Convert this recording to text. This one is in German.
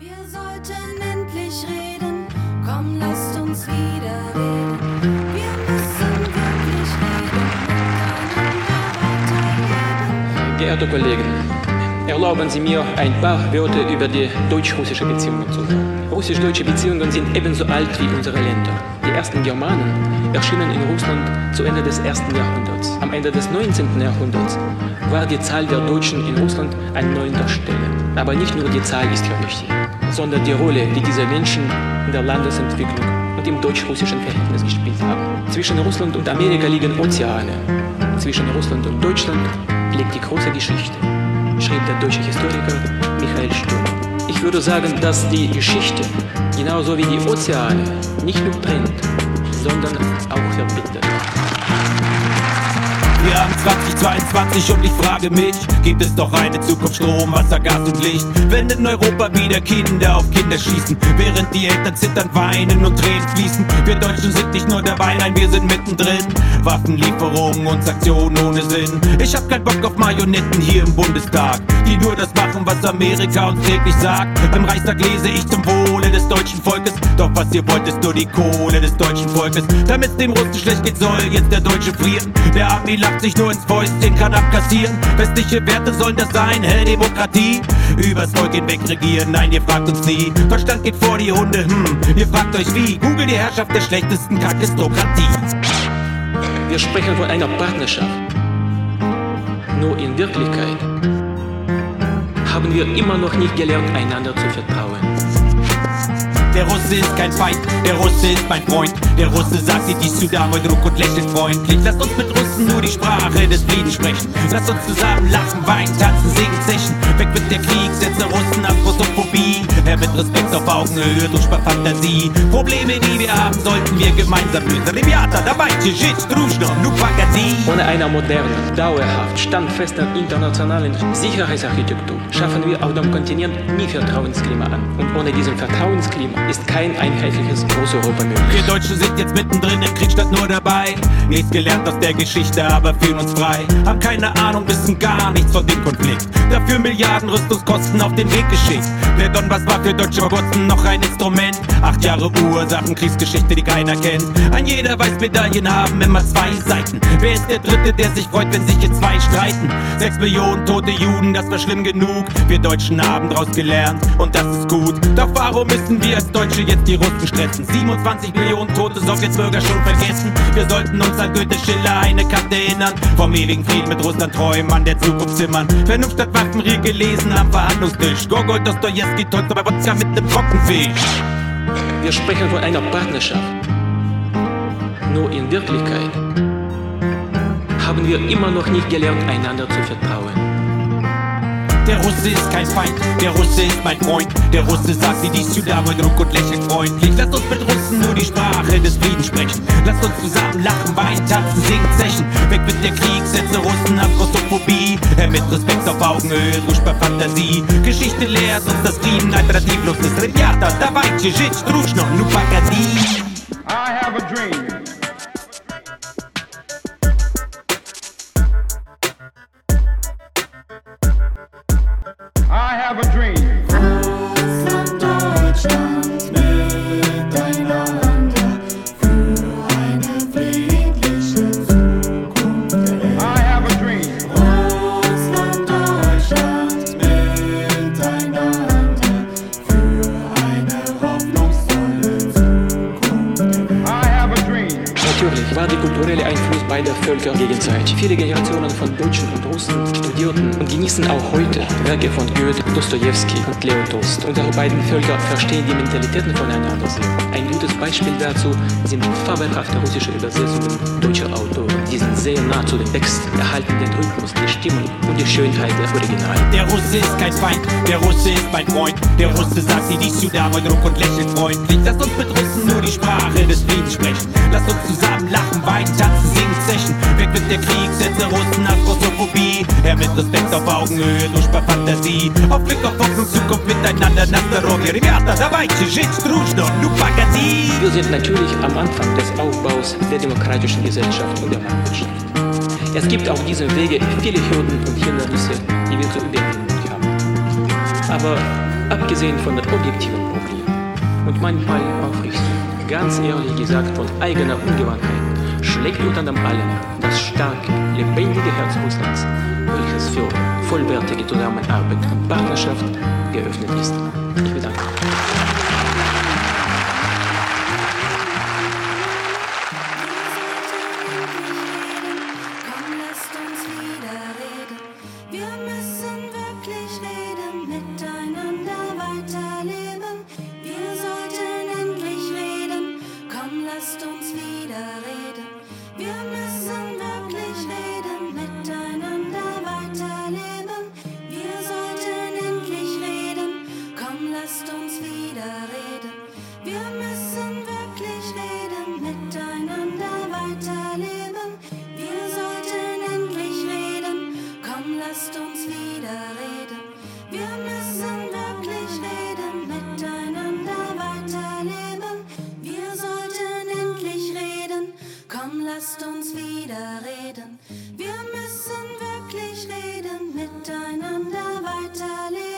Wir sollten endlich reden, komm, lasst uns wieder reden. Wir müssen wirklich reden. Geehrte Kollegen, erlauben Sie mir ein paar Wörter über die deutsch-russische Beziehungen zu sagen. Russisch-deutsche Beziehungen sind ebenso alt wie unsere Länder. Die ersten Germanen erschienen in Russland zu Ende des ersten Jahrhunderts. Am Ende des 19. Jahrhunderts war die Zahl der Deutschen in Russland an neunter Stelle. Aber nicht nur die Zahl ist hier wichtig, sondern die Rolle, die diese Menschen in der Landesentwicklung und im deutsch-russischen Verhältnis gespielt haben. Zwischen Russland und Amerika liegen Ozeane. Zwischen Russland und Deutschland liegt die große Geschichte, schrieb der deutsche Historiker Michael Sturm. Ich würde sagen, dass die Geschichte, genauso wie die Ozeane, nicht nur trennt, sondern auch verbindet. Wir haben 2022 und ich frage mich, gibt es doch eine Zukunft Strom, Wasser, Gas und Licht? Wenn in Europa wieder Kinder auf Kinder schießen, während die Eltern zittern, weinen und Tränen fließen. Wir Deutschen sind nicht nur dabei, nein, wir sind mittendrin. Waffenlieferungen und Sanktionen ohne Sinn. Ich hab keinen Bock auf Marionetten hier im Bundestag, die nur das machen, was Amerika uns täglich sagt. Im Reichstag lese ich zum Wohle des deutschen Volkes, doch was ihr wollt, ist nur die Kohle des deutschen Volkes. Damit dem Russen schlecht geht, soll jetzt der Deutsche frieren. Der Army lacht sich nur ins Fäustchen, kann abkassieren. Westliche Werte sollen das sein, hell Demokratie. Übers Volk hinweg regieren, nein, ihr fragt uns nie. Deutschland geht vor die Hunde, hm, ihr fragt euch wie. Google die Herrschaft der schlechtesten Kakistokratie. Wir sprechen von einer Partnerschaft. Nur in Wirklichkeit haben wir immer noch nicht gelernt, einander zu vertrauen. Der Russe ist kein Feind, der Russe ist mein Freund. Der Russe sagt dir dies zu Druck und lächelt freundlich. Lasst uns mit Russen nur die Sprache des Friedens sprechen. Lasst uns zusammen lachen, weinen, tanzen, singen, zechen. Weg mit der Krieg, setze Russen ab Russophobie. Respekt auf Augenhöhe durch Fantasie. Probleme, die wir haben, sollten wir gemeinsam lösen. Riviata, dabei, Tschüss, Druschno, Nupakati. Ohne einer modernen, dauerhaft, standfesten internationalen Sicherheitsarchitektur schaffen wir auf dem Kontinent nie Vertrauensklima an. Und ohne diesen Vertrauensklima ist kein einheitliches Großeuropa möglich. Wir Deutschen sind jetzt mittendrin im Krieg statt nur dabei. Nichts gelernt aus der Geschichte, aber fühlen uns frei. Haben keine Ahnung, wissen gar nichts von dem Konflikt. Dafür Milliarden Rüstungskosten auf den Weg geschickt. Der Donbass war für Deutschland deutsche Geburten noch ein Instrument. Acht Jahre Ursachen, Kriegsgeschichte, die keiner kennt. Ein jeder weiß, Medaillen haben immer zwei Seiten. Wer ist der Dritte, der sich freut, wenn sich hier zwei streiten? Sechs Millionen tote Juden, das war schlimm genug. Wir Deutschen haben draus gelernt und das ist gut. Warum müssen wir als Deutsche jetzt die Russen stressen? 27 Millionen tote Sowjetbürger schon vergessen. Wir sollten uns an Goethe Schiller eine Karte erinnern. Vom ewigen Frieden mit Russland träumen, an der Zukunft zimmern. Vernunft statt Waffenrier gelesen am Verhandlungstisch. Gogol, Dostojewski, Tolstoi bei Wodka mit nem Trockenfisch. Wir sprechen von einer Partnerschaft. Nur in Wirklichkeit haben wir immer noch nicht gelernt, einander zu vertrauen. Der Russe ist kein Feind, der Russe ist mein Freund. Der Russe sagt dir dies zu Dame Druck und lächelt freundlich. Lasst uns mit Russen nur die Sprache des Friedens sprechen. Lasst uns zusammen lachen, weinen, tanzen, singen, zechen. Weg mit der Krieg, setze Russen ab Russophobie. Herr mit Respekt auf Augenhöhe, ruhig bei Fantasie. Geschichte lehrt uns, dass Frieden alternativlos ist. Remiata, давайте жить дружно, ну погоди. Gegenseitig. Viele Generationen von Deutschen und Russen studierten und genießen auch heute Werke von Goethe, Dostojewski und Leo Tolstoi. Unsere beiden Völker verstehen die Mentalitäten voneinander. Ein gutes Beispiel dazu sind fabelhafte russische Übersetzungen deutscher Autoren. Die sind sehr nah zu den Texten, erhalten den Rhythmus, die Stimmung und die Schönheit der Originale. Der Russe ist kein Feind, der Russe ist mein Freund. Der Russe sagt dir dies zu Dame Druck und lächelt freundlich. Lasst uns mit Russen nur die Sprache des Friedens sprechen. Lasst uns zusammen lachen, weinen, tanzen, singen, zechen. Weg mit der Krieg, setze Russen nach Russophobie. Her mit Respekt auf Augenhöhe, durch bei Fantasie. Auf Blick auf Boxen, Zukunft miteinander, nach der Rolle. Regatta, dabei, Tschitsch, Druschdorf, Nupagasi. Wir sind natürlich am Anfang des Aufbaus der demokratischen Gesellschaft und der Marktwirtschaft. Es gibt auf diesem Wege viele Hürden und Hindernisse, die wir zu überwinden haben. Aber abgesehen von den objektiven Problemen und manchmal aufrichtig, ganz ehrlich gesagt von eigener Ungewandtheit, schlägt unter dem allen starke, lebendige Herz Russlands, welches für vollwertige Zusammenarbeit und Partnerschaft geöffnet ist. Ich bedanke mich. lasst uns wieder reden. Wir müssen wirklich reden, miteinander weiterleben.